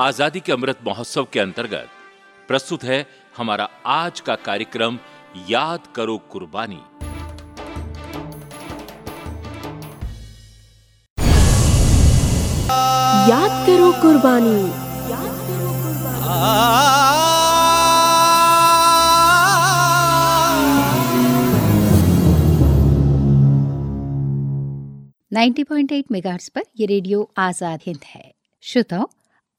आज़ादी के अमृत महोत्सव के अंतर्गत प्रस्तुत है हमारा आज का कार्यक्रम याद करो कुर्बानी। याद करो कुर्बानी। याद करो कुर्बानी 90.8 मेगाहर्ट्ज पर ये रेडियो आज़ाद हिंद है। श्रोताओ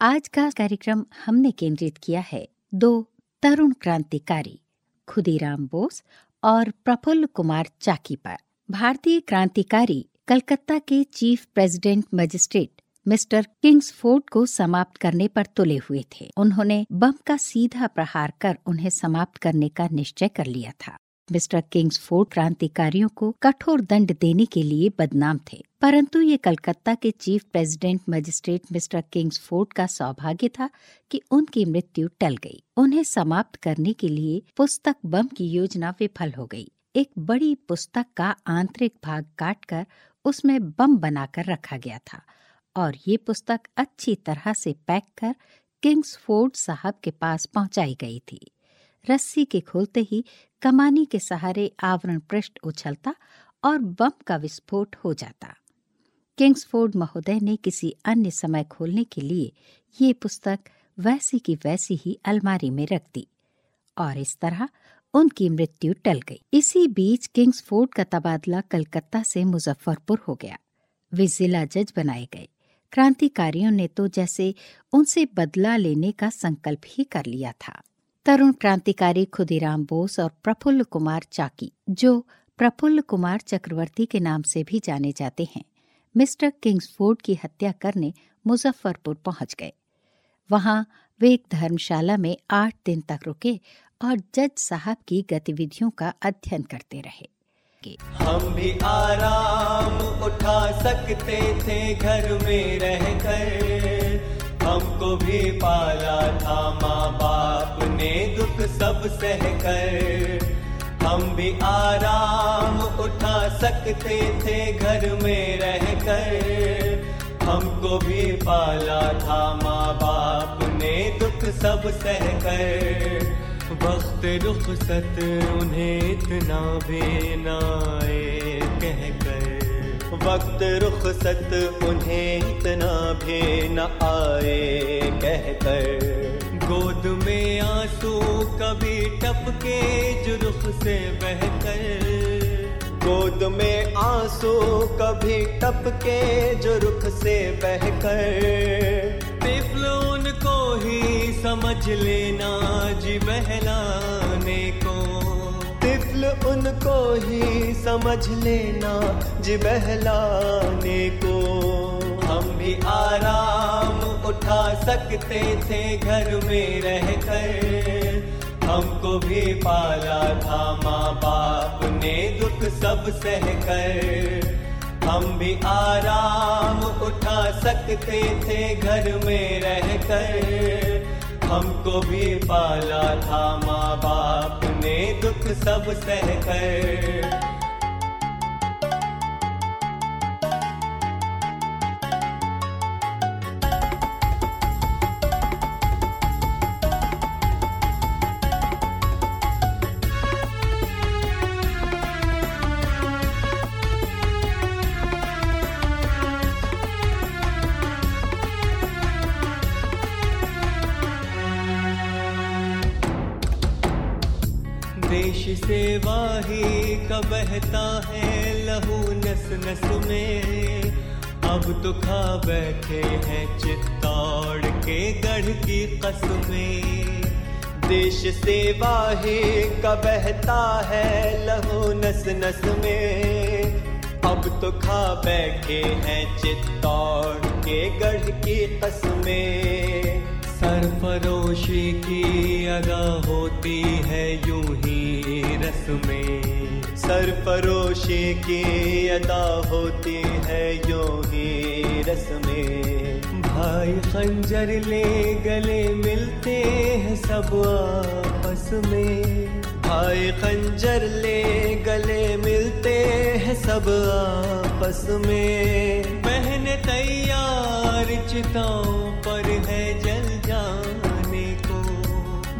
आज का कार्यक्रम हमने केंद्रित किया है दो तरुण क्रांतिकारी, खुदीराम बोस और प्रफुल्ल कुमार चाकी पर। भारतीय क्रांतिकारी कलकत्ता के chief president magistrate mister Kingsford को समाप्त करने पर तुले हुए थे। उन्होंने बम का सीधा प्रहार कर उन्हें समाप्त करने का निश्चय कर लिया था। मिस्टर किंग्सफोर्ड क्रांतिकारियों को कठोर दंड देने के लिए बदनाम थे, परंतु ये कलकत्ता के chief president magistrate mister Kingsford का सौभाग्य था कि उनकी मृत्यु टल गई। उन्हें समाप्त करने के लिए पुस्तक बम की योजना विफल हो गई। एक बड़ी पुस्तक का आंतरिक भाग काटकर उसमें बम बनाकर रखा गया था और ये पुस्तक अच्छी तरह से पैक कर किंग्सफोर्ड साहब के पास पहुंचाई गई थी। रस्सी के खोलते ही कमानी के सहारे आवरण पृष्ठ उछलता और बम का विस्फोट हो जाता। किंग्सफोर्ड महोदय ने किसी अन्य समय खोलने के लिए ये पुस्तक वैसी की वैसी ही अलमारी में रख दी और इस तरह उनकी मृत्यु टल गई। इसी बीच किंग्सफोर्ड का तबादला कलकत्ता से मुजफ्फरपुर हो गया। वे जिला जज बनाए गए। क्रांतिकारियों ने तो जैसे उनसे बदला लेने का संकल्प ही कर लिया था। तरुण क्रांतिकारी खुदीराम बोस और प्रफुल्ल कुमार चाकी, जो प्रफुल्ल कुमार चक्रवर्ती के नाम से भी जाने जाते हैं, मिस्टर किंग्सफोर्ड की हत्या करने मुजफ्फरपुर पहुँच गए। वहाँ वे एक धर्मशाला में आठ दिन तक रुके और जज साहब की गतिविधियों का अध्ययन करते रहे। हम भी आराम उठा सकते थे घर में रहकर, हमको भी पाला था माँ बाप ने दुख सब सह कर हम भी आराम उठा सकते थे घर में रह कर हमको भी पाला था माँ बाप ने दुख सब सह कर वक्त रुखसत उन्हें इतना भी नाए कह कर वक्त रुखसत उन्हें इतना भी न आए कह कर गोद में आँसू कभी टपके, जो रुख से बहकर। गोद में आँसू कभी टपके, जो रुख से बहकर। तिफल उनको ही समझ लेना जी बहलाने को। तिफल उनको ही समझ लेना जी बहलाने को। हम भी आराम उठा सकते थे घर में रहकर। हमको भी पाला था माँ बाप ने दुख सब सह कर। हम भी आराम उठा सकते थे घर में रह कर हमको भी पाला था माँ बाप ने दुख सब सह कर। नस में अब तो खा बैठे हैं चित्तौड़ के गढ़ की कसमें। सरफरोशी की अदा होती है यूँ ही रस में सरफरोशी की अदा होती है यूँ ही रस में भाई खंजर ले गले मिलते हैं सब आपस में। भाई खंजर ले गले मिलते हैं सब आपस में। बहन तैयार चिताओं पर है जल जाने को।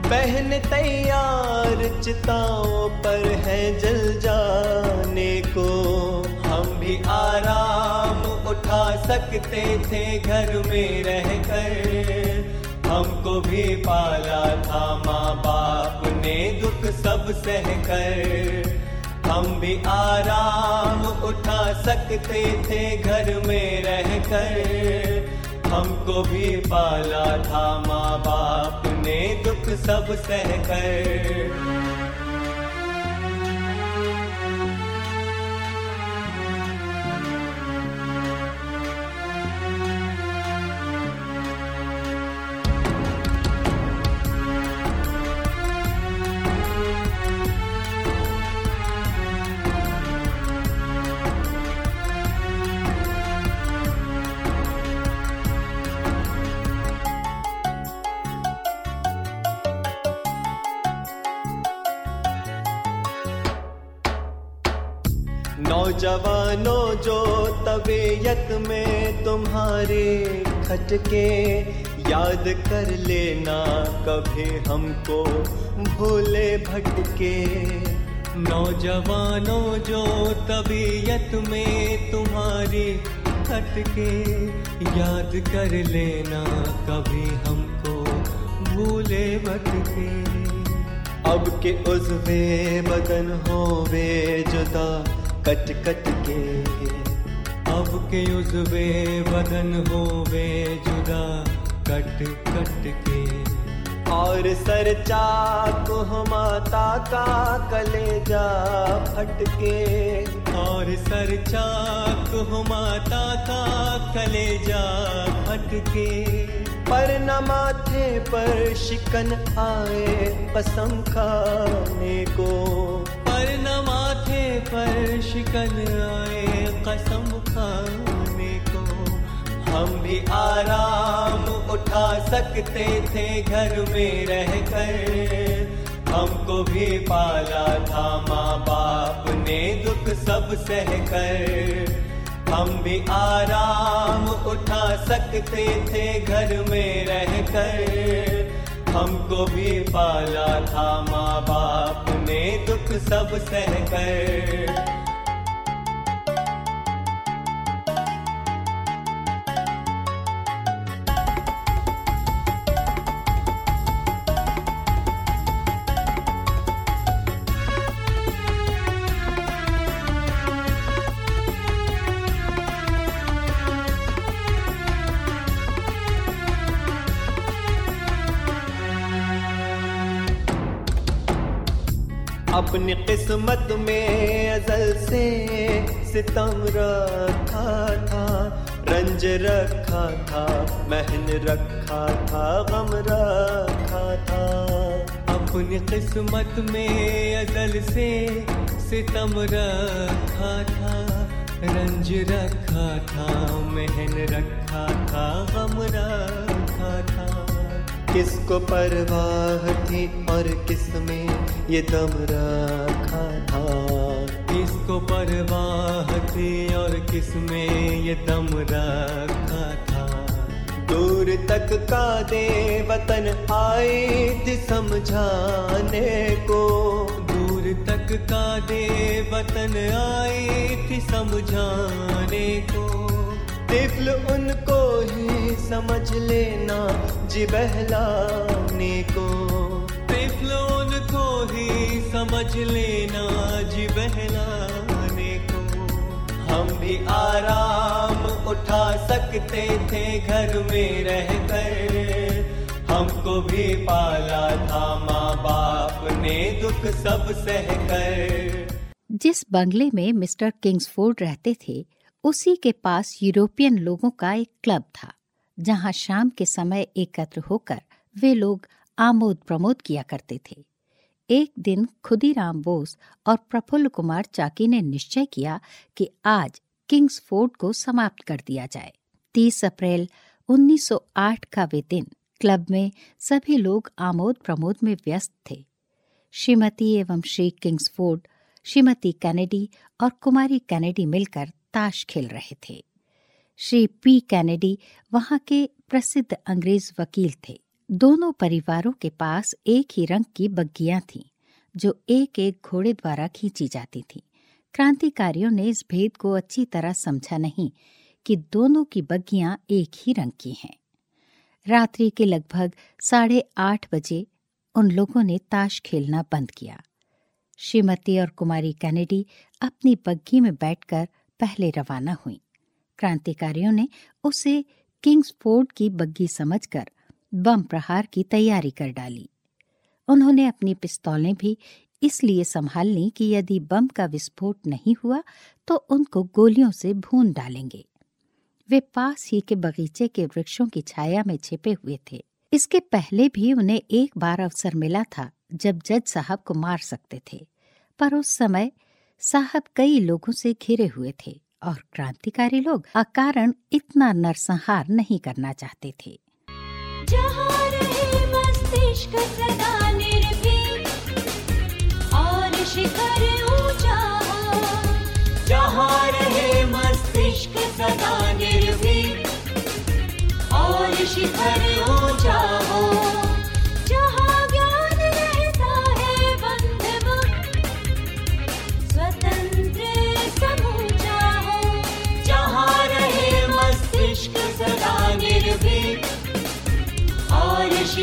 बहन तैयार चिताओं पर है जल जाने को। हम भी आराम उठा सकते थे घर में रहकर। हमको भी पाला था माँ बाप ने दुख सब सह कर हम भी आराम उठा सकते थे घर में रह कर हमको भी पाला था माँ बाप ने दुख सब सह कर खटके याद कर लेना कभी हमको भूले भटके। नौजवानों जो तबीयत में तुम्हारी खटके, याद कर लेना कभी हमको भूले भटके। अब के उजवे बदन हो होवे जुदा कट कट के। के उजवे बदन हो वे जुदा कट कट के। और सर चाक माता का कलेजा फटके। और सर चाक माता का कलेजा फटके। पर न माथे पर शिकन आए कसम खाने को पर न माथे पर शिकन आए कसम खाने हम भी आराम उठा सकते थे घर में रहकर। हमको भी पाला था माँ बाप ने दुख सब सह कर हम भी आराम उठा सकते थे घर में रहकर। हमको भी पाला था माँ बाप ने दुख सब सह कर अपनी किस्मत में अजल से सितम रखा था, रंज रखा था, महन रखा था, गम रखा था। अपनी किस्मत में अजल से सितम रखा था, रंज रखा था, महन रखा था, गम रखा किसको परवाह थी और किसमें ये दम रखा था? किसको परवाह थी और किसमें ये दम रखा था? दूर तक का दे वतन आए थी समझाने को। दूर तक का दे वतन आए थी समझाने को। तिफल उनको समझ लेना जी बहलाने को। तिफल उनको ही समझ लेना जी बहलाने को। हम भी आराम उठा सकते थे घर में रहकर। हमको भी पाला था माँ बाप ने दुख सब सह कर जिस बंगले में मिस्टर किंग्सफोर्ड रहते थे उसी के पास यूरोपियन लोगों का एक क्लब था। जहाँ शाम के समय एकत्र होकर वे लोग आमोद प्रमोद किया करते थे। एक दिन खुदीराम बोस और प्रफुल्ल कुमार चाकी ने निश्चय किया कि आज किंग्सफोर्ड को समाप्त कर दिया जाए। 30 अप्रैल 1908 का वे दिन क्लब में सभी लोग आमोद प्रमोद में व्यस्त थे। श्रीमती एवं श्री किंग्सफोर्ड श्रीमती कैनेडी और कुमारी कैनेडी मिलकर ताश खेल रहे थे। श्री पी कैनेडी वहाँ के प्रसिद्ध अंग्रेज़ वकील थे। दोनों परिवारों के पास एक ही रंग की बग्गियाँ थीं, जो एक एक घोड़े द्वारा खींची जाती थीं। क्रांतिकारियों ने इस भेद को अच्छी तरह समझा नहीं कि दोनों की बग्गियाँ एक ही रंग की हैं। रात्रि के लगभग साढ़े आठ बजे उन लोगों ने ताश खेलना बंद किया। श्रीमती और कुमारी कैनेडी अपनी बग्घी में बैठकर पहले रवाना हुई। क्रांतिकारियों ने उसे किंग्सफोर्ड की बग्गी समझकर बम प्रहार की तैयारी कर डाली। उन्होंने अपनी पिस्तौलें भी इसलिए संभाल ली कि यदि बम का विस्फोट नहीं हुआ तो उनको गोलियों से भून डालेंगे। वे पास ही के बगीचे के वृक्षों की छाया में छिपे हुए थे। इसके पहले भी उन्हें एक बार अवसर मिला था जब जज साहब को मार सकते थे, पर उस समय साहब कई लोगों से घिरे हुए थे। और क्रांतिकारी लोग अकारण इतना नरसंहार नहीं करना चाहते थे। शिखर ऊँचा हो।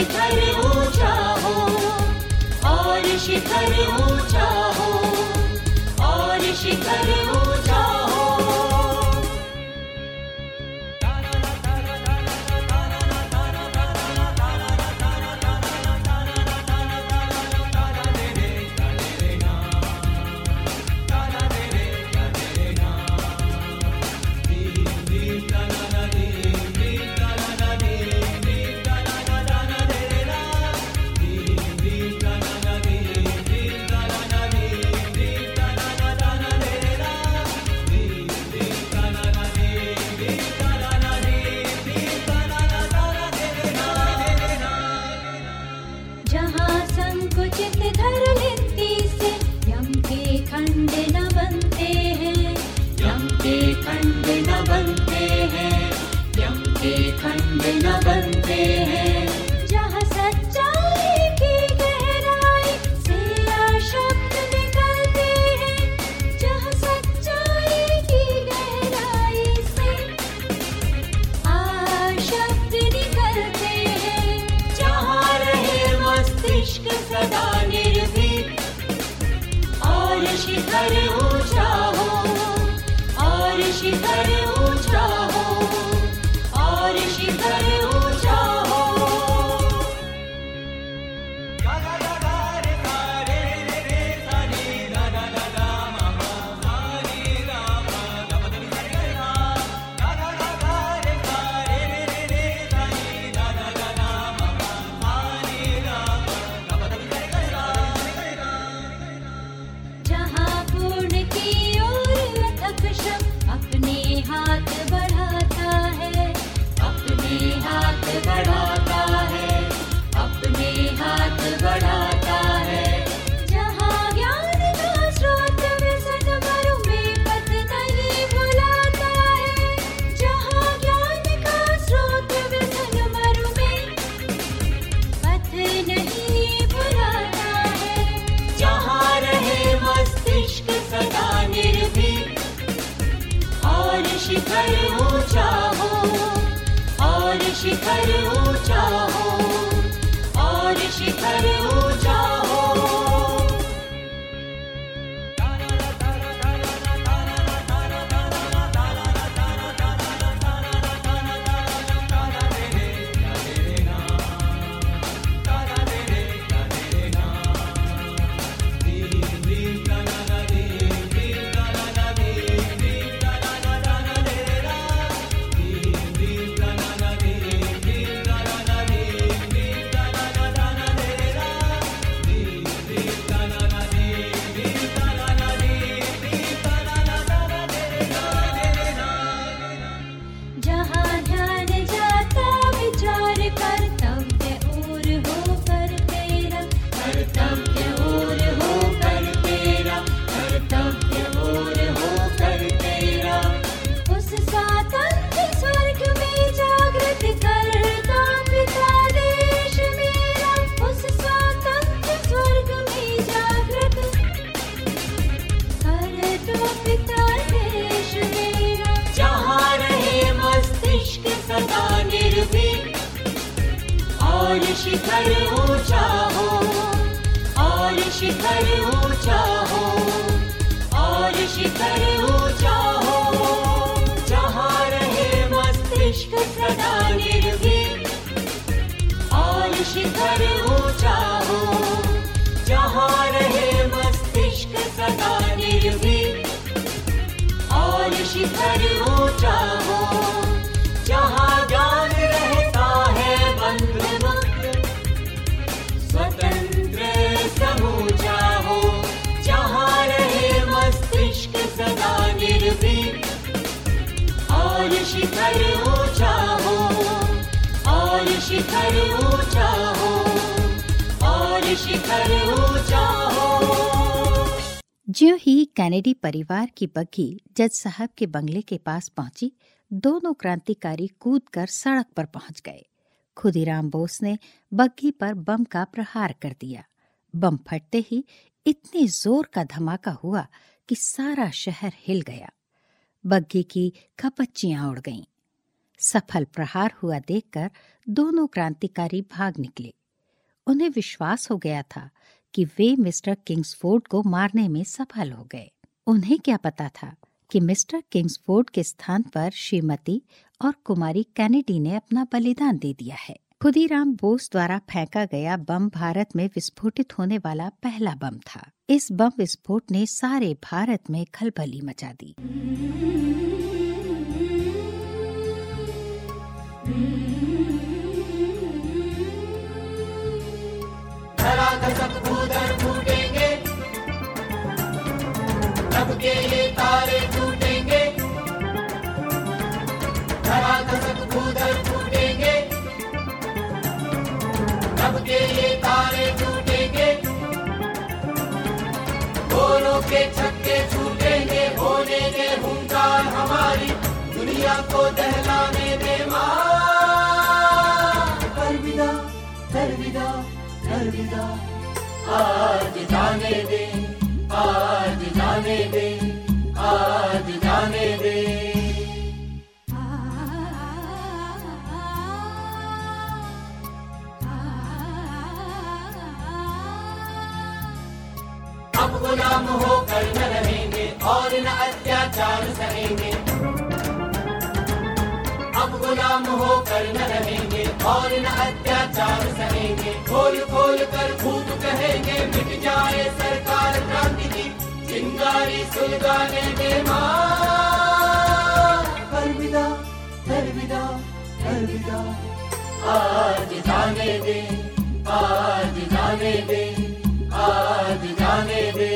शिखर ऊँचा हो और शिखर ऊँचा हो और शिखर ऊँचा खंड शिखर ज्यों ही कैनेडी परिवार की बग्घी जज साहब के बंगले के पास पहुँची, दोनों क्रांतिकारी कूदकर सड़क पर पहुँच गए। खुदीराम बोस ने बग्घी पर बम का प्रहार कर दिया। बम फटते ही इतने ज़ोर का धमाका हुआ कि सारा शहर हिल गया। बग्घी की खपच्चियाँ उड़ गईं। सफल प्रहार हुआ देखकर दोनों क्रांतिकारी भाग निकले। उन्हें विश्वास हो गया था कि वे मिस्टर किंग्सफोर्ड को मारने में सफल हो गए। उन्हें क्या पता था कि मिस्टर किंग्सफोर्ड के स्थान पर श्रीमती और कुमारी कैनेडी ने अपना बलिदान दे दिया है। खुदीराम बोस द्वारा फेंका गया बम भारत में विस्फोटित होने वाला पहला बम था। इस बम विस्फोट ने सारे भारत में खलबली मचा दी। के ये तारे टूटेंगे। धराधसक भूधर फूटेंगे रब के ये तारे टूटेंगे। गोरों के छक्के छूटेंगे, होने दे हुंकार हमारी दुनिया को दहलाने दे माँ। अलविदा अलविदा अलविदा आज जाने दे, आज अब गुलाम होकर न रहेंगे और न अत्याचार सहेंगे। अब गुलाम होकर न रहेंगे और न अत्याचार सहेंगे। खोल खोल कर भूत कहेंगे, मिट जाए सरकार क्रांति की। चिंगारी सुलगाने दे अलविदा अलविदा अलविदा। आज जाने दे, आज जाने दे। आज जाने दे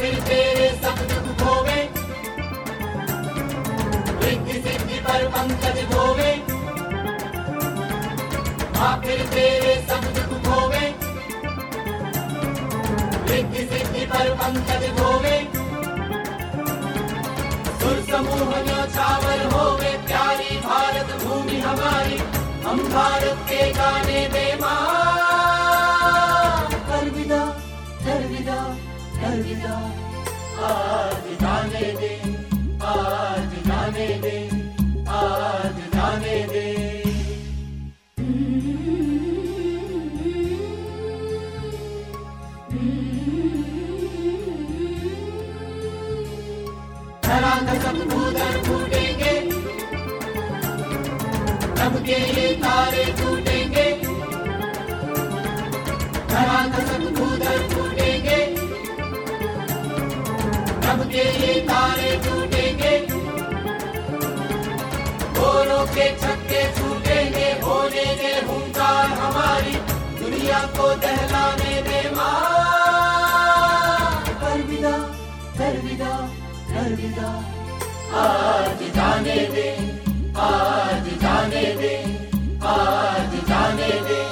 फिर तेरे सब दुख धोवे रिद्धि सिद्धि पर पंकज धोवे माँ, फिर तेरे सब दुख धोवे रिद्धि सिद्धि पर पंकज धोवे सुर समूह न्योछावर होवे प्यारी भारत भूमि हमारी हम भारत के गाने दे माँ। अलविदा अलविदा अलविदा आज गाने दे आज के तारे टूटेंगे। धराधसक भूधर फूटेंगे रब के तारे टूटेंगे। गोरों के छक्के छूटेंगे। होने दे हुंकार हमारी, दुनिया को दहलाने दे माँ। अलविदा अलविदा अलविदा आज जाने दे। आज जाने दे आज जाने दे।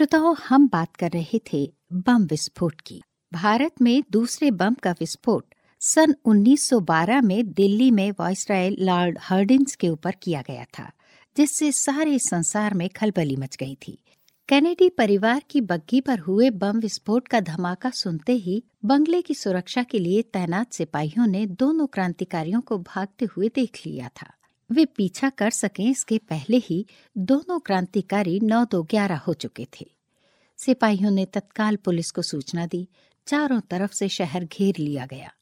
श्रोताओं, हम बात कर रहे थे बम विस्फोट की। भारत में दूसरे बम का विस्फोट सन 1912 में दिल्ली में वायसराय लॉर्ड हर्डिंस के ऊपर किया गया था, जिससे सारे संसार में खलबली मच गई थी। कैनेडी परिवार की बग्घी पर हुए बम विस्फोट का धमाका सुनते ही बंगले की सुरक्षा के लिए तैनात सिपाहियों ने दोनों क्रांतिकारियों को भागते हुए देख लिया था। वे पीछा कर सकें इसके पहले ही दोनों क्रांतिकारी नौ दो ग्यारह हो चुके थे। सिपाहियों ने तत्काल पुलिस को सूचना दी। चारों तरफ़ से शहर घेर लिया गया।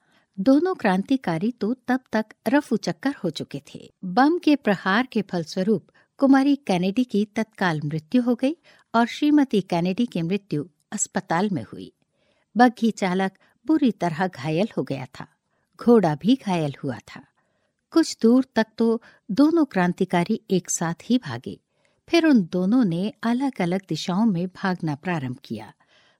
दोनों क्रांतिकारी तो तब तक रफू चक्कर हो चुके थे। बम के प्रहार के फलस्वरूप कुमारी कैनेडी की तत्काल मृत्यु हो गई और श्रीमती कैनेडी की मृत्यु अस्पताल में हुई। बग्घी चालक बुरी तरह घायल हो गया था। घोड़ा भी घायल हुआ था। कुछ दूर तक तो दोनों क्रांतिकारी एक साथ ही भागे। फिर उन दोनों ने अलग अलग दिशाओं में भागना प्रारंभ किया।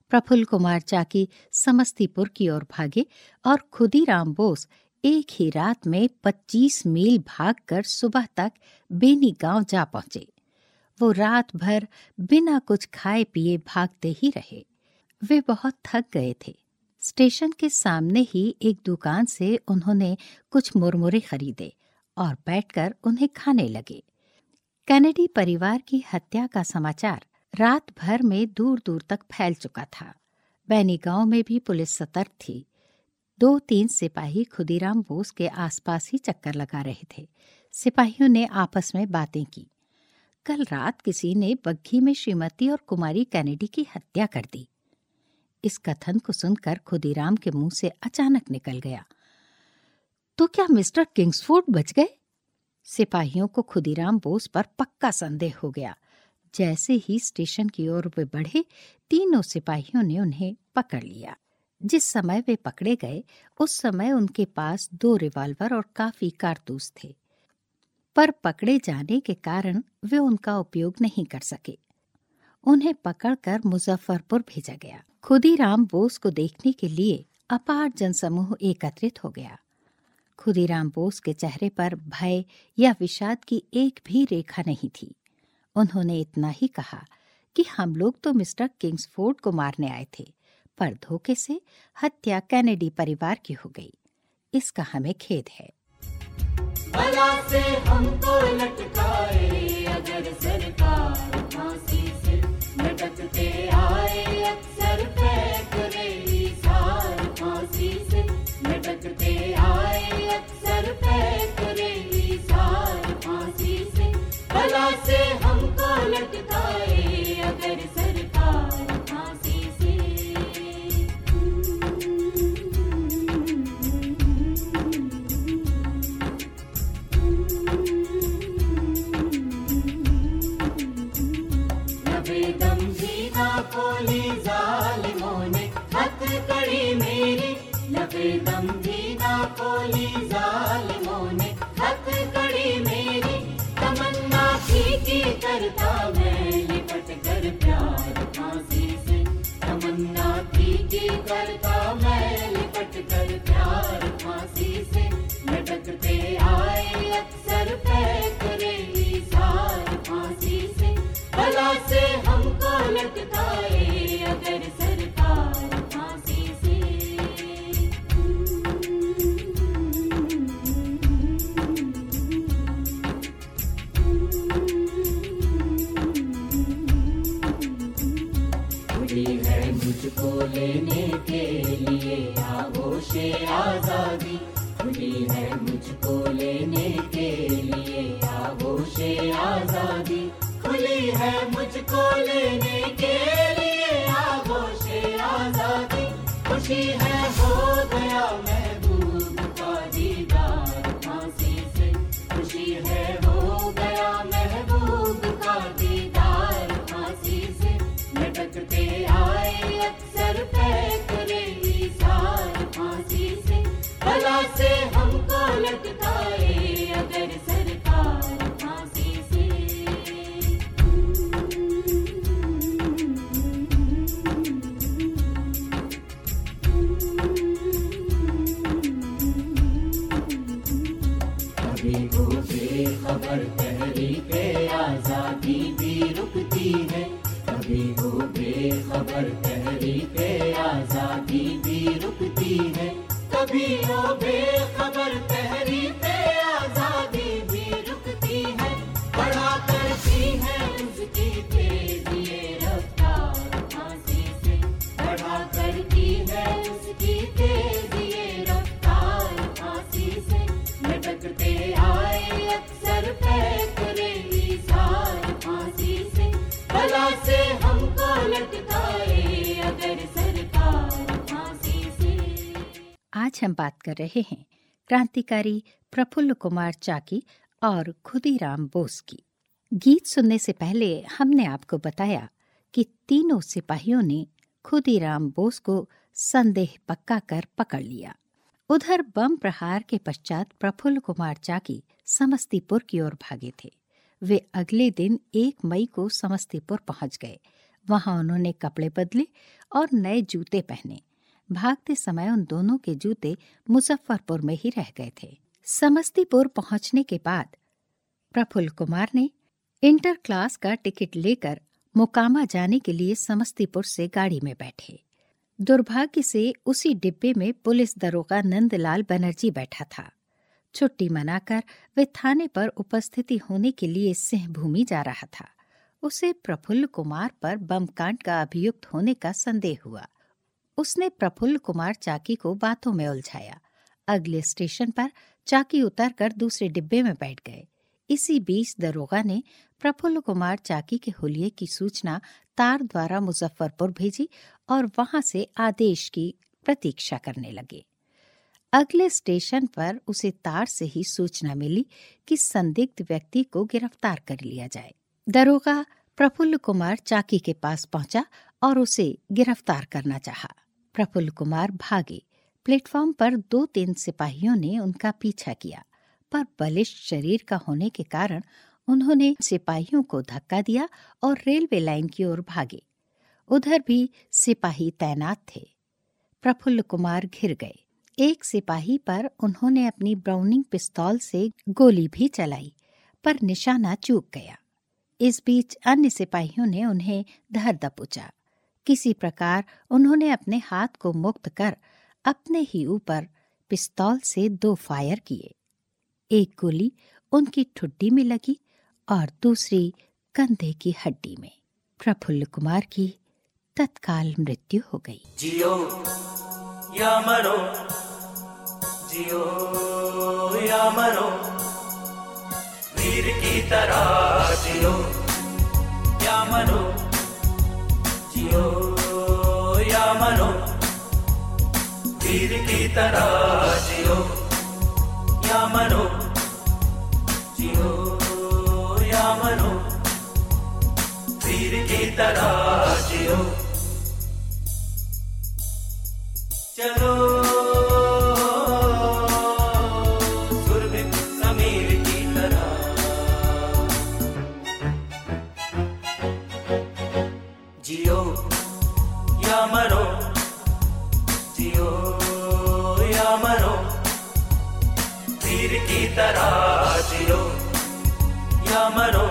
प्रफुल्ल कुमार चाकी समस्तीपुर की ओर भागे और खुदीराम बोस एक ही रात में 25 मील भागकर सुबह तक बेनी गाँव जा पहुँचे। वो रात भर बिना कुछ खाए पिए भागते ही रहे। वे बहुत थक गए थे। स्टेशन के सामने ही एक दुकान से उन्होंने कुछ मुरमुरे खरीदे और बैठकर उन्हें खाने लगे। कैनेडी परिवार की हत्या का समाचार रात भर में दूर दूर तक फैल चुका था। बैनी गाँव में भी पुलिस सतर्क थी। दो तीन सिपाही खुदीराम बोस के आसपास ही चक्कर लगा रहे थे। सिपाहियों ने आपस में बातें की। कल रात किसी ने बग्घी में श्रीमती और कुमारी कैनेडी की हत्या कर दी। इस कथन को सुनकर खुदीराम के मुँह से अचानक निकल गया। तो क्या मिस्टर किंग्सफोर्ड बच गए? सिपाहियों को खुदीराम बोस पर पक्का संदेह हो गया। जैसे ही स्टेशन की ओर वे बढ़े, तीनों सिपाहियों ने उन्हें पकड़ लिया। जिस समय वे पकड़े गए, उस समय उनके पास दो रिवॉल्वर और काफ़ी कारतूस थे। पर पकड़े जाने के कारण वे उनका उपयोग नहीं कर सके। उन्हें पकड़कर मुजफ्फरपुर भेजा गया। खुदीराम बोस को देखने के लिए अपार जनसमूह एकत्रित हो गया। खुदीराम बोस के चेहरे पर भय या विषाद की एक भी रेखा नहीं थी। उन्होंने इतना ही कहा कि हम लोग तो मिस्टर किंग्सफोर्ड को मारने आए थे, पर धोखे से हत्या कैनेडी परिवार की हो गई। इसका हमें खेद है। भला से हमको लटकाए अगर सरकार रहे हैं। क्रांतिकारी प्रफुल्ल कुमार चाकी और खुदीराम बोस की गीत सुनने से पहले हमने आपको बताया कि तीनों सिपाहियों ने खुदीराम बोस को संदेह पक्का कर पकड़ लिया। उधर बम प्रहार के पश्चात प्रफुल्ल कुमार चाकी समस्तीपुर की ओर भागे थे। वे अगले दिन एक मई को समस्तीपुर पहुँच गए। वहाँ उन्होंने कपड़े बदले और नए जूते पहने। भागते समय उन दोनों के जूते मुजफ्फरपुर में ही रह गए थे। समस्तीपुर पहुँचने के बाद प्रफुल्ल कुमार ने इंटर क्लास का टिकट लेकर मोकामा जाने के लिए समस्तीपुर से गाड़ी में बैठे। दुर्भाग्य से उसी डिब्बे में पुलिस दरोगा नंदलाल बनर्जी बैठा था। छुट्टी मनाकर वे थाने पर उपस्थिति होने के लिए सिंहभूमि जा रहा था। उसे प्रफुल्ल कुमार पर बम कांड का अभियुक्त होने का संदेह हुआ। उसने प्रफुल्ल कुमार चाकी को बातों में उलझाया। अगले स्टेशन पर चाकी उतरकर दूसरे डिब्बे में बैठ गए। इसी बीच दरोगा ने प्रफुल्ल कुमार चाकी के हुलिये की सूचना तार द्वारा मुजफ्फरपुर भेजी और वहाँ से आदेश की प्रतीक्षा करने लगे। अगले स्टेशन पर उसे तार से ही सूचना मिली कि संदिग्ध व्यक्ति को गिरफ़्तार कर लिया जाए। दरोगा प्रफुल्ल कुमार चाकी के पास पहुँचा और उसे गिरफ़्तार करना चाहा। प्रफुल्ल कुमार भागे। प्लेटफॉर्म पर दो तीन सिपाहियों ने उनका पीछा किया, पर बलिष्ठ शरीर का होने के कारण उन्होंने सिपाहियों को धक्का दिया और रेलवे लाइन की ओर भागे। उधर भी सिपाही तैनात थे। प्रफुल्ल कुमार घिर गए। एक सिपाही पर उन्होंने अपनी ब्राउनिंग पिस्तौल से गोली भी चलाई, पर निशाना चूक गया। इस बीच अन्य सिपाहियों ने उन्हें धर दबोचा। किसी प्रकार उन्होंने अपने हाथ को मुक्त कर अपने ही ऊपर पिस्तौल से दो फायर किए। एक गोली उनकी ठुड्डी में लगी और दूसरी कंधे की हड्डी में। प्रफुल्ल कुमार की तत्काल मृत्यु हो गई। जियो या मरो, जियो या मरो, वीर की तरह जियो या मरो। जियो या मरो वीर की तरह जियो या मरो जियो या मरो वीर की तरह जियो चलो तरह जियो या मरो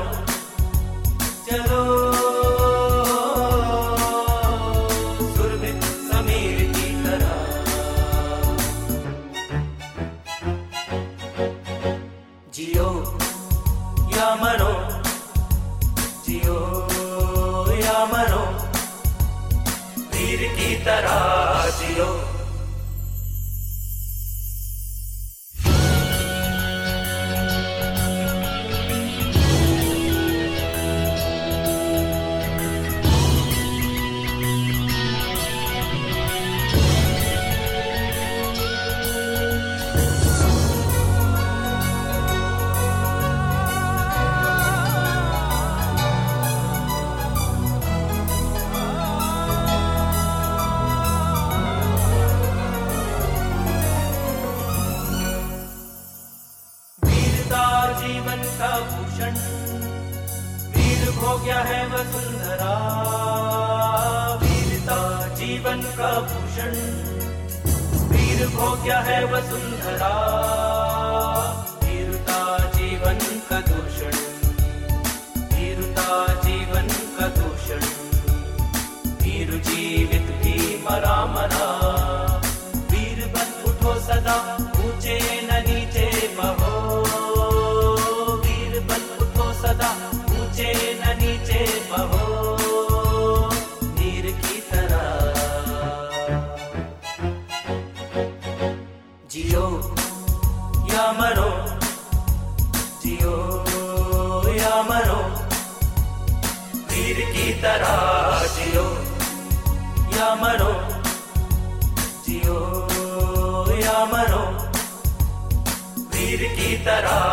चलो। मरो जियो या मरो वीर की तरह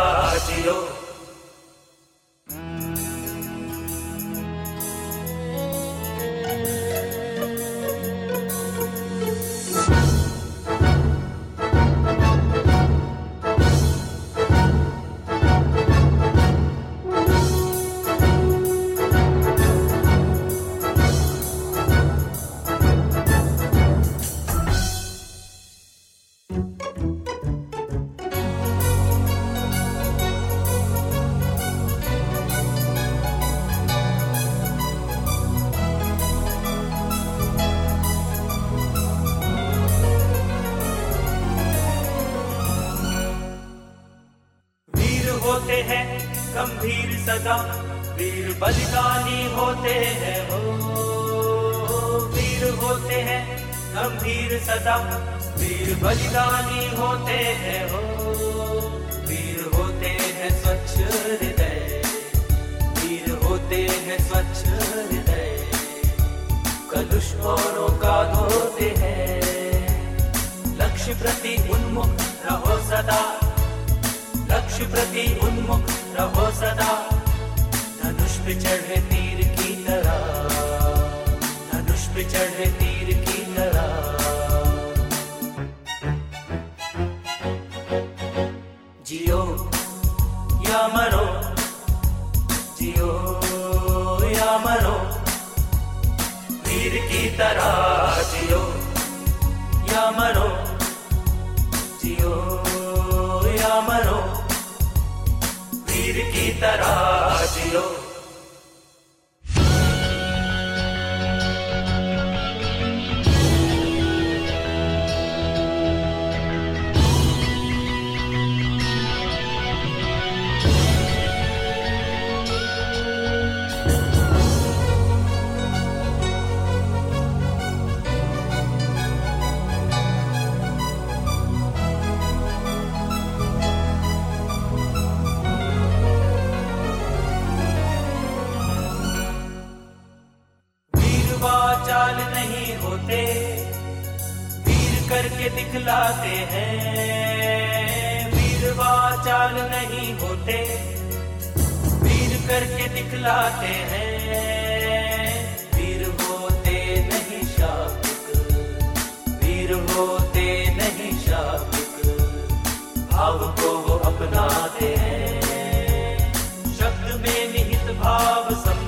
स्वच्छ हृदय का धोते हैं लक्ष्य प्रति उन्मुख रहो सदा लक्ष्य प्रति उन्मुख रहो सदा धनुष पे चढ़े तीर की तरह धनुष पे चढ़े तीर की तरह जियो या मरो तरह जियो या मरो जियो या मरो। वीर की तरह love is a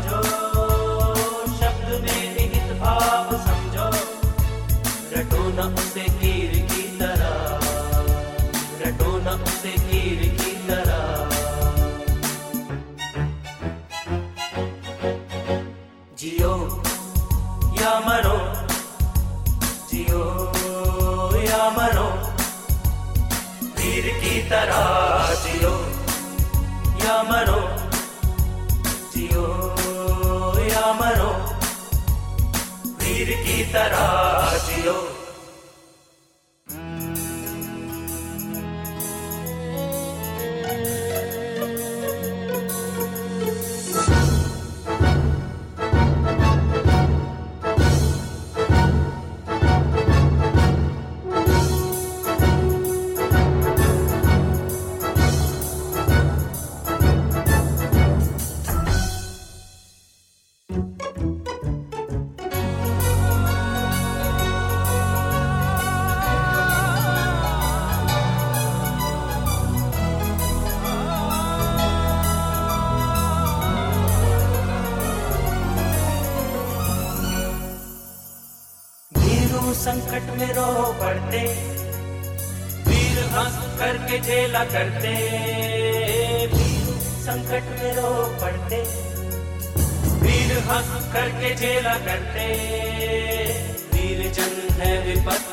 पड़ते वीर हंस करके झेला करते। वीर संकट में रो पड़ते। वीर हंस करके झेला करते। वीर जन है विपत्तियों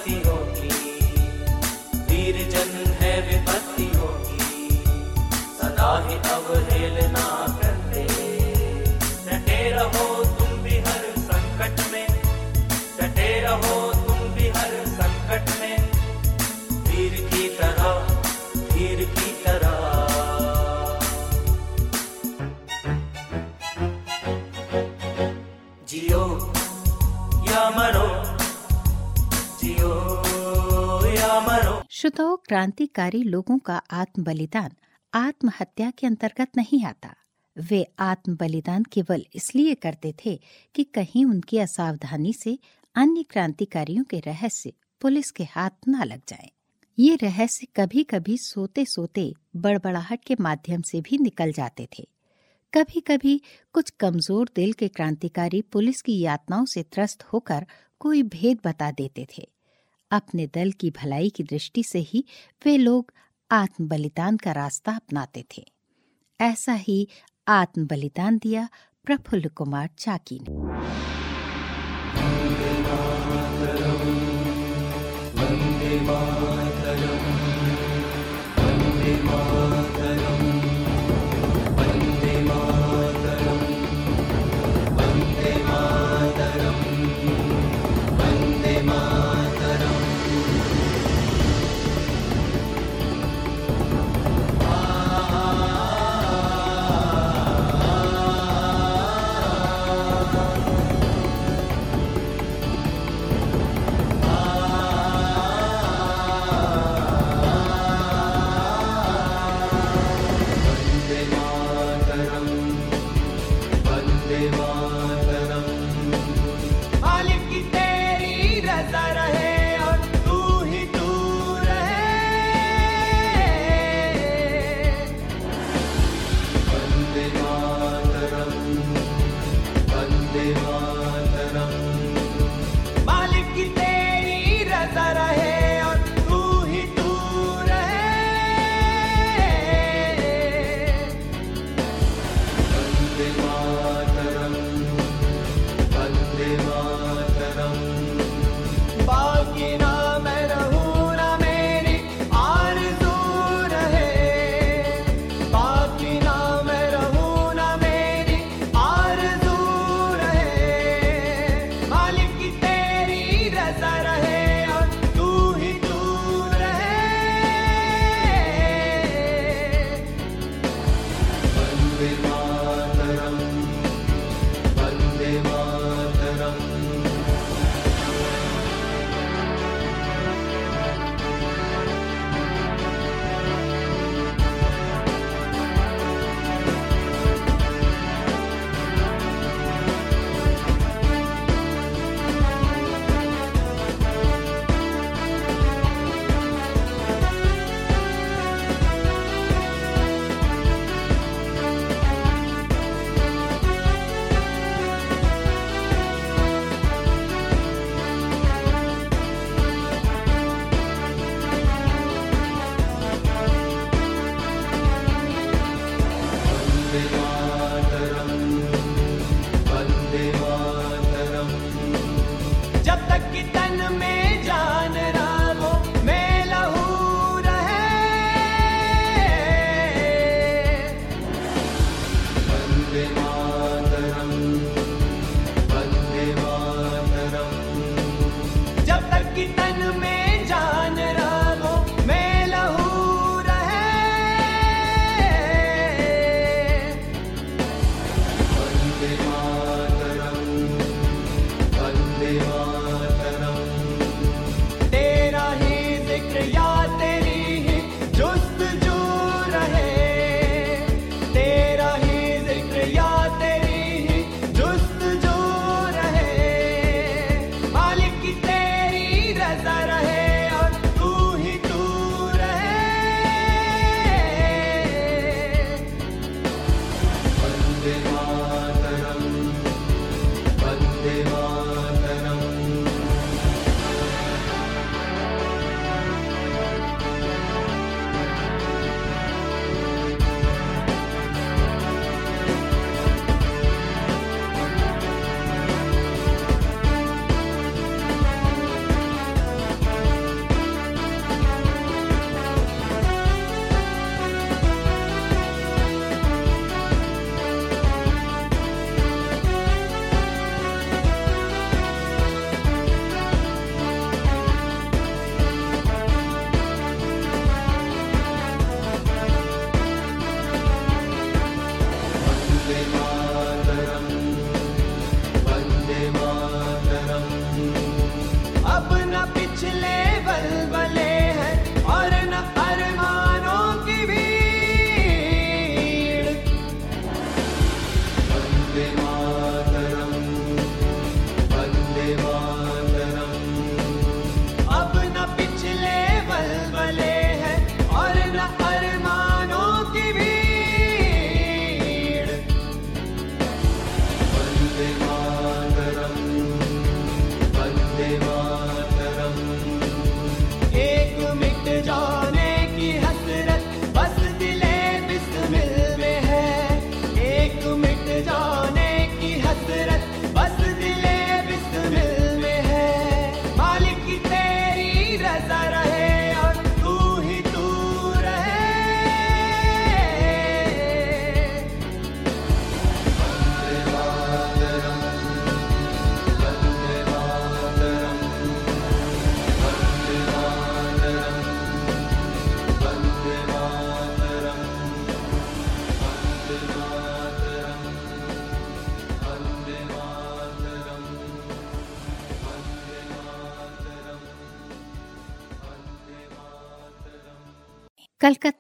मरो श्रोताओं क्रांतिकारी लोगों का आत्म बलिदान आत्महत्या के अंतर्गत नहीं आता। वे आत्म बलिदान केवल इसलिए करते थे कि कहीं उनकी असावधानी से अन्य क्रांतिकारियों के रहस्य पुलिस के हाथ न लग जाएँ। ये रहस्य कभी कभी सोते सोते बड़बड़ाहट के माध्यम से भी निकल जाते थे। कभी कभी कुछ कमज़ोर दिल के क्रांतिकारी पुलिस की यातनाओं से त्रस्त होकर कोई भेद बता देते थे। अपने दल की भलाई की दृष्टि से ही वे लोग आत्म बलिदान का रास्ता अपनाते थे। ऐसा ही आत्म बलिदान दिया प्रफुल्ल कुमार चाकी ने।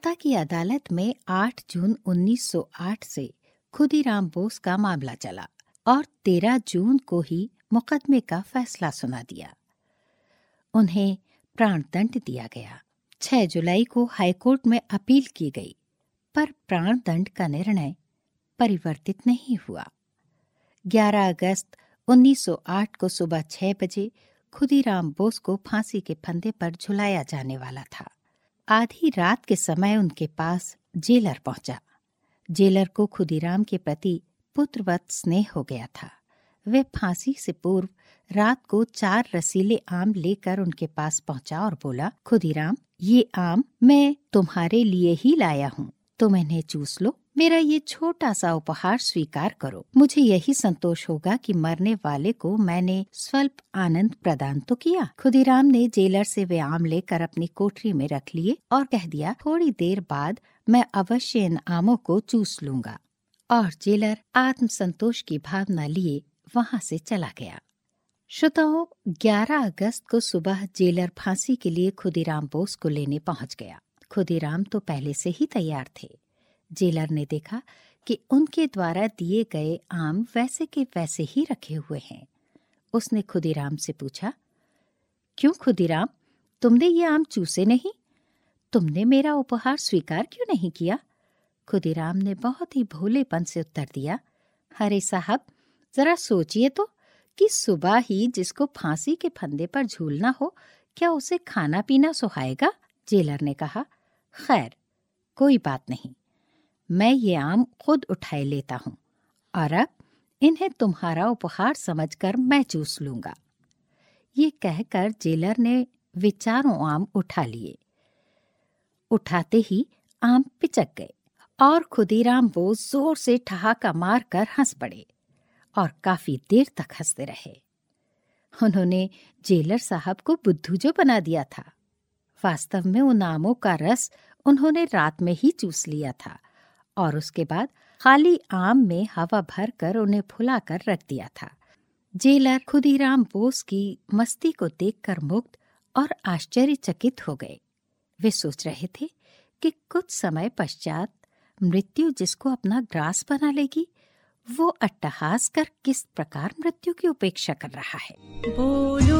कलकत्ता की अदालत में 8 जून 1908 से खुदीराम बोस का मामला चला और 13 जून को ही मुकदमे का फैसला सुना दिया। उन्हें प्राणदंड दिया गया। 6 जुलाई को हाईकोर्ट में अपील की गई, पर प्राणदंड का निर्णय परिवर्तित नहीं हुआ। 11 अगस्त 1908 को सुबह 6 बजे खुदीराम बोस को फांसी के फंदे पर झुलाया जाने वाला था। आधी रात के समय उनके पास जेलर पहुँचा। जेलर को खुदीराम के प्रति पुत्रवत स्नेह हो गया था। वे फांसी से पूर्व रात को चार रसीले आम लेकर उनके पास पहुँचा और बोला, खुदीराम, ये आम मैं तुम्हारे लिए ही लाया हूँ। तुम इन्हें चूस लो मेरा ये छोटा सा उपहार स्वीकार करो। मुझे यही संतोष होगा कि मरने वाले को मैंने स्वल्प आनंद प्रदान तो किया। खुदीराम ने जेलर से वे आम लेकर अपनी कोठरी में रख लिए और कह दिया, थोड़ी देर बाद मैं अवश्य इन आमों को चूस लूँगा। और जेलर आत्म संतोष की भावना लिए वहाँ से चला गया। श्रोताओं 11 अगस्त को सुबह जेलर फांसी के लिए खुदीराम बोस को लेने पहुँच गया। खुदीराम तो पहले से ही तैयार थे। जेलर ने देखा कि उनके द्वारा दिए गए आम वैसे के वैसे ही रखे हुए हैं। उसने खुदीराम से पूछा, क्यों खुदीराम? तुमने ये आम चूसे नहीं? तुमने मेरा उपहार स्वीकार क्यों नहीं किया? खुदीराम ने बहुत ही भोलेपन से उत्तर दिया, अरे साहब, जरा सोचिए तो कि सुबह ही जिसको फांसी के फंदे पर झूलना हो, क्या उसे खाना पीना सुहाएगा? जेलर ने कहा, खैर, कोई बात नहीं। मैं ये आम खुद उठाए लेता हूँ। और अब इन्हें तुम्हारा उपहार समझकर मैं चूस लूँगा। ये कहकर जेलर ने विचारों आम उठा लिए। उठाते ही आम पिचक गए और खुदीराम बोस ज़ोर से ठहाका मारकर हंस पड़े और काफ़ी देर तक हँसते रहे। उन्होंने जेलर साहब को बुद्धू जो बना दिया था। वास्तव में उन आमों का रस उन्होंने रात में ही चूस लिया था। और उसके बाद खाली आम में हवा भर कर उन्हें फुलाकर रख दिया था। जेलर खुदीराम बोस की मस्ती को देखकर मुक्त और आश्चर्यचकित हो गए। वे सोच रहे थे कि कुछ समय पश्चात मृत्यु जिसको अपना ग्रास बना लेगी, वो अट्टहास कर किस प्रकार मृत्यु की उपेक्षा कर रहा है। बोलो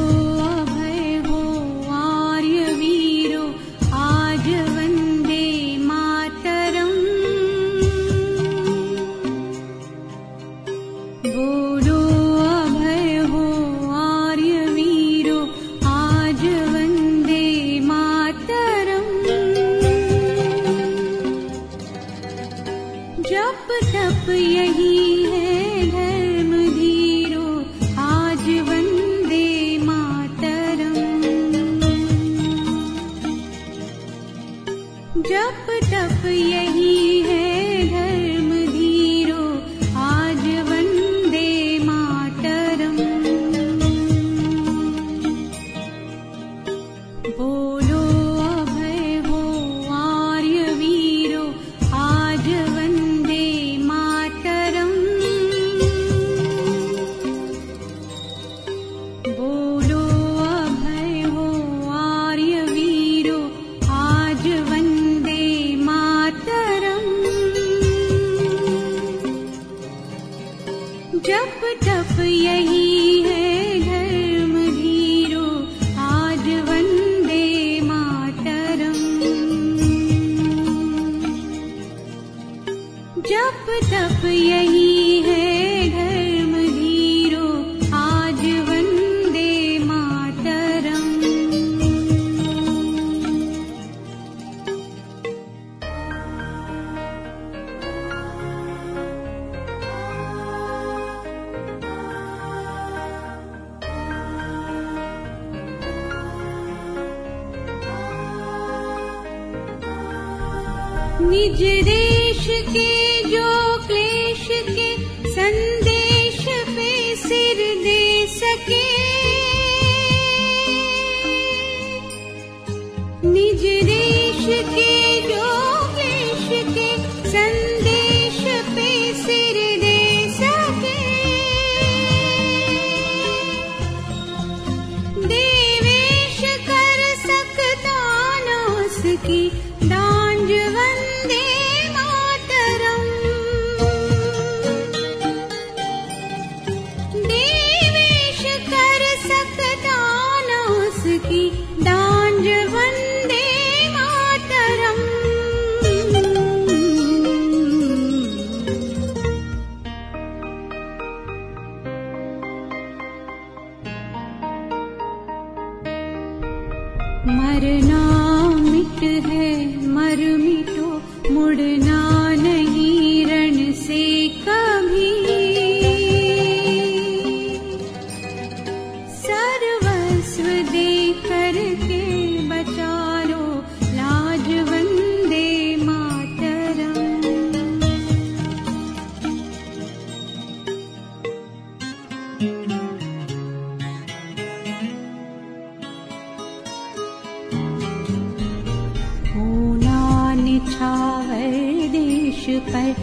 निश पर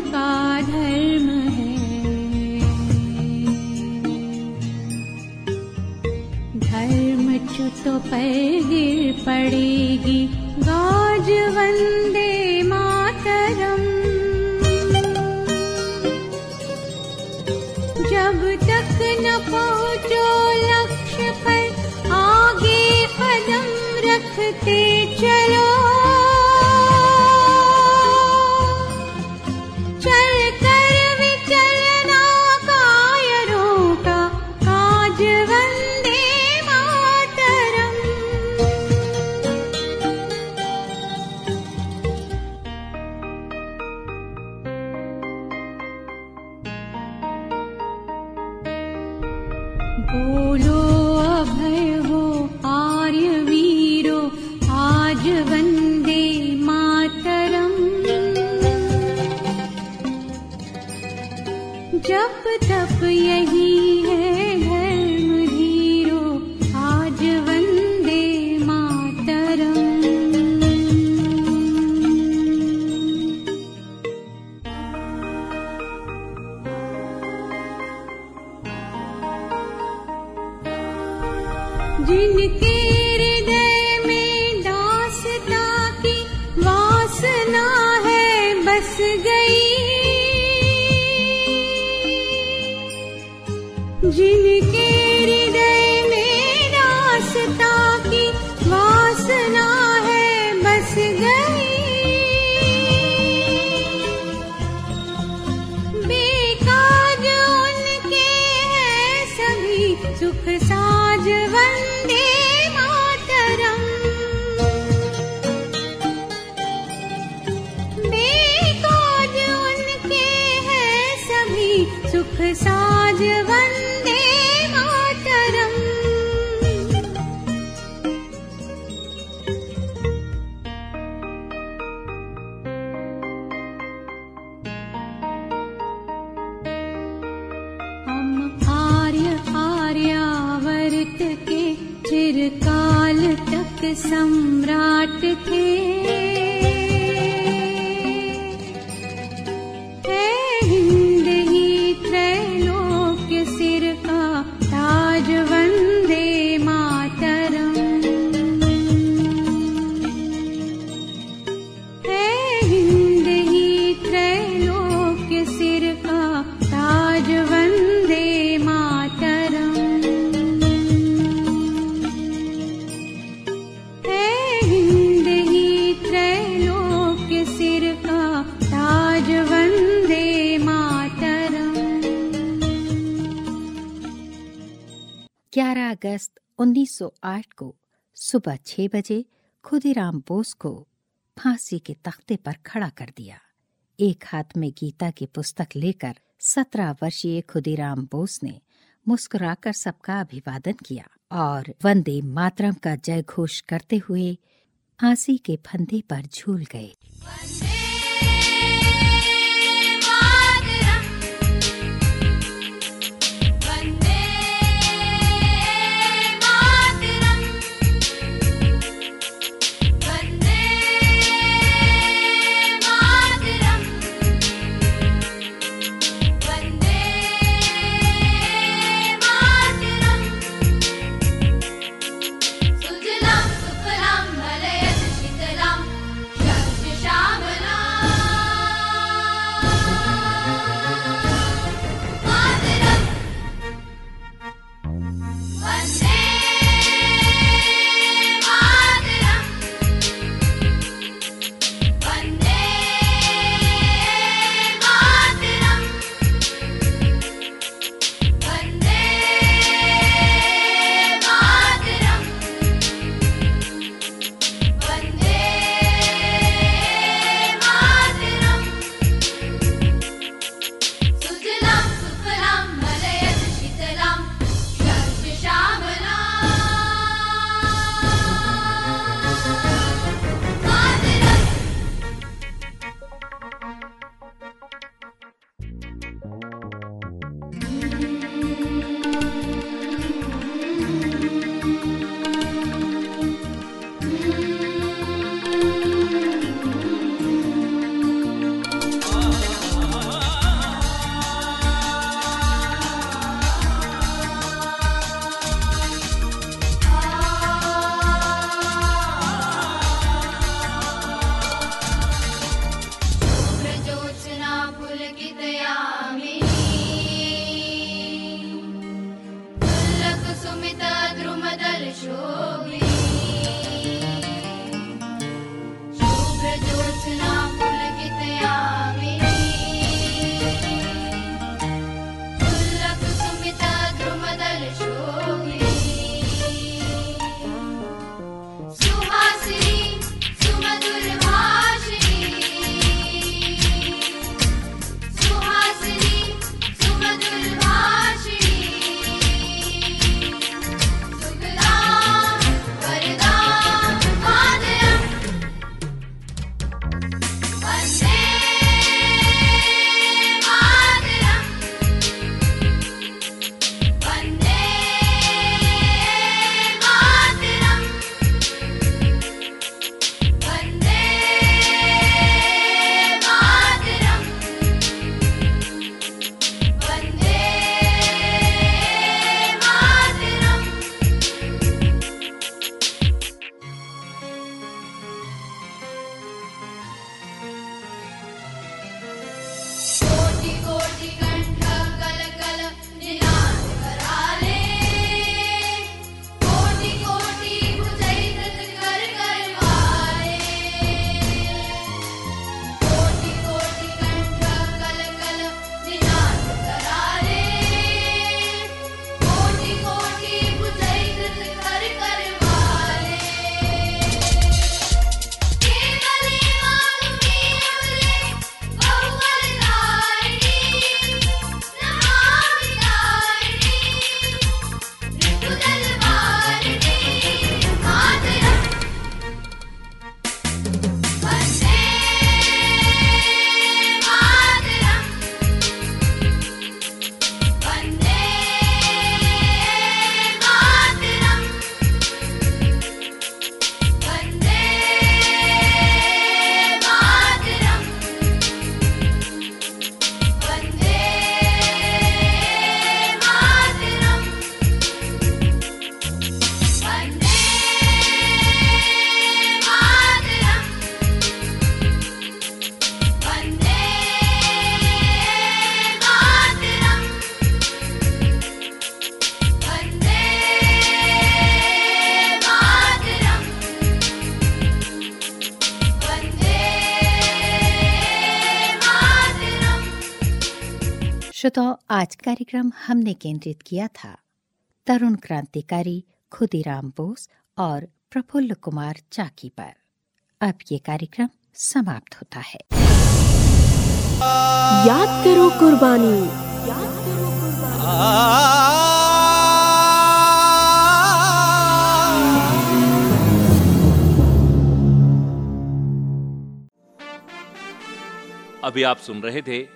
का धर्म है। धर्म चुत पर गिर पड़ेगी जिनके हृदय sông. पाठ को सुबह छह बजे खुदीराम बोस को फांसी के तख्ते पर खड़ा कर दिया। एक हाथ में गीता की पुस्तक लेकर सत्रह वर्षीय खुदीराम बोस ने मुस्कुराकर सबका अभिवादन किया और वंदे मातरम का जय घोष करते हुए फांसी के फंदे पर झूल गए। आज कार्यक्रम हमने केंद्रित किया था। तरुण क्रांतिकारी खुदीराम बोस और प्रफुल्ल कुमार चाकी पर। अब ये कार्यक्रम समाप्त होता है। याद करो कुर्बानी। याद करो कुर्बानी अभी आप सुन रहे थे